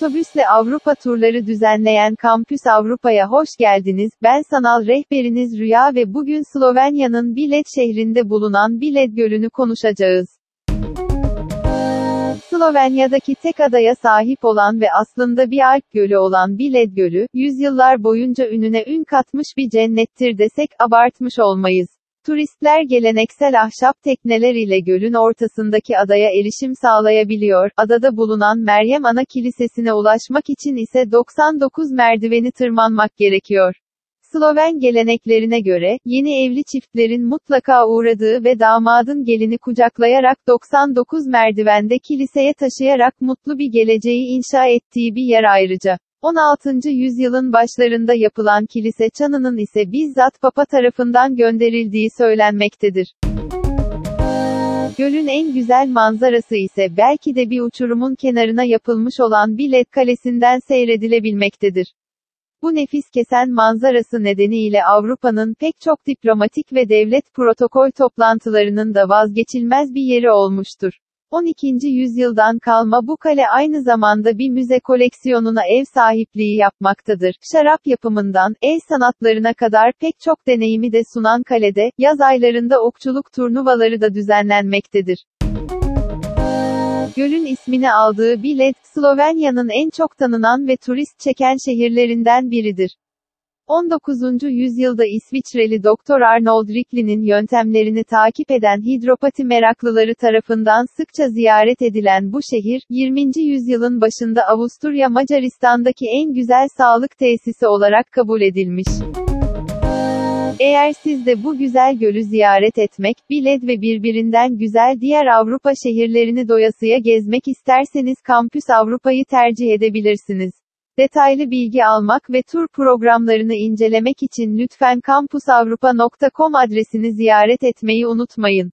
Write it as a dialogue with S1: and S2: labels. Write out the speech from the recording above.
S1: Otobüsle Avrupa turları düzenleyen Kampüs Avrupa'ya hoş geldiniz. Ben sanal rehberiniz Rüya ve bugün Slovenya'nın Bled şehrinde bulunan Bled Gölü'nü konuşacağız. Slovenya'daki tek adaya sahip olan ve aslında bir Alp gölü olan Bled Gölü, yüzyıllar boyunca ününe ün katmış bir cennettir desek abartmış olmayız. Turistler geleneksel ahşap tekneler ile gölün ortasındaki adaya erişim sağlayabiliyor. Adada bulunan Meryem Ana Kilisesi'ne ulaşmak için ise 99 merdiveni tırmanmak gerekiyor. Sloven geleneklerine göre, yeni evli çiftlerin mutlaka uğradığı ve damadın gelini kucaklayarak 99 merdivende kiliseye taşıyarak mutlu bir geleceği inşa ettiği bir yer ayrıca. 16. yüzyılın başlarında yapılan kilise çanının ise bizzat Papa tarafından gönderildiği söylenmektedir. Gölün en güzel manzarası ise belki de bir uçurumun kenarına yapılmış olan Bilet Kalesi'nden seyredilebilmektedir. Bu nefis kesen manzarası nedeniyle Avrupa'nın pek çok diplomatik ve devlet protokol toplantılarının da vazgeçilmez bir yeri olmuştur. 12. yüzyıldan kalma bu kale aynı zamanda bir müze koleksiyonuna ev sahipliği yapmaktadır. Şarap yapımından, el sanatlarına kadar pek çok deneyimi de sunan kalede, yaz aylarında okçuluk turnuvaları da düzenlenmektedir. Gölün ismini aldığı Bled, Slovenya'nın en çok tanınan ve turist çeken şehirlerinden biridir. 19. yüzyılda İsviçreli Doktor Arnold Rickli'nin yöntemlerini takip eden hidropati meraklıları tarafından sıkça ziyaret edilen bu şehir, 20. yüzyılın başında Avusturya Macaristan'daki en güzel sağlık tesisi olarak kabul edilmiş. Eğer siz de bu güzel gölü ziyaret etmek, Bled ve birbirinden güzel diğer Avrupa şehirlerini doyasıya gezmek isterseniz Kampüs Avrupa'yı tercih edebilirsiniz. Detaylı bilgi almak ve tur programlarını incelemek için lütfen kampusavrupa.com adresini ziyaret etmeyi unutmayın.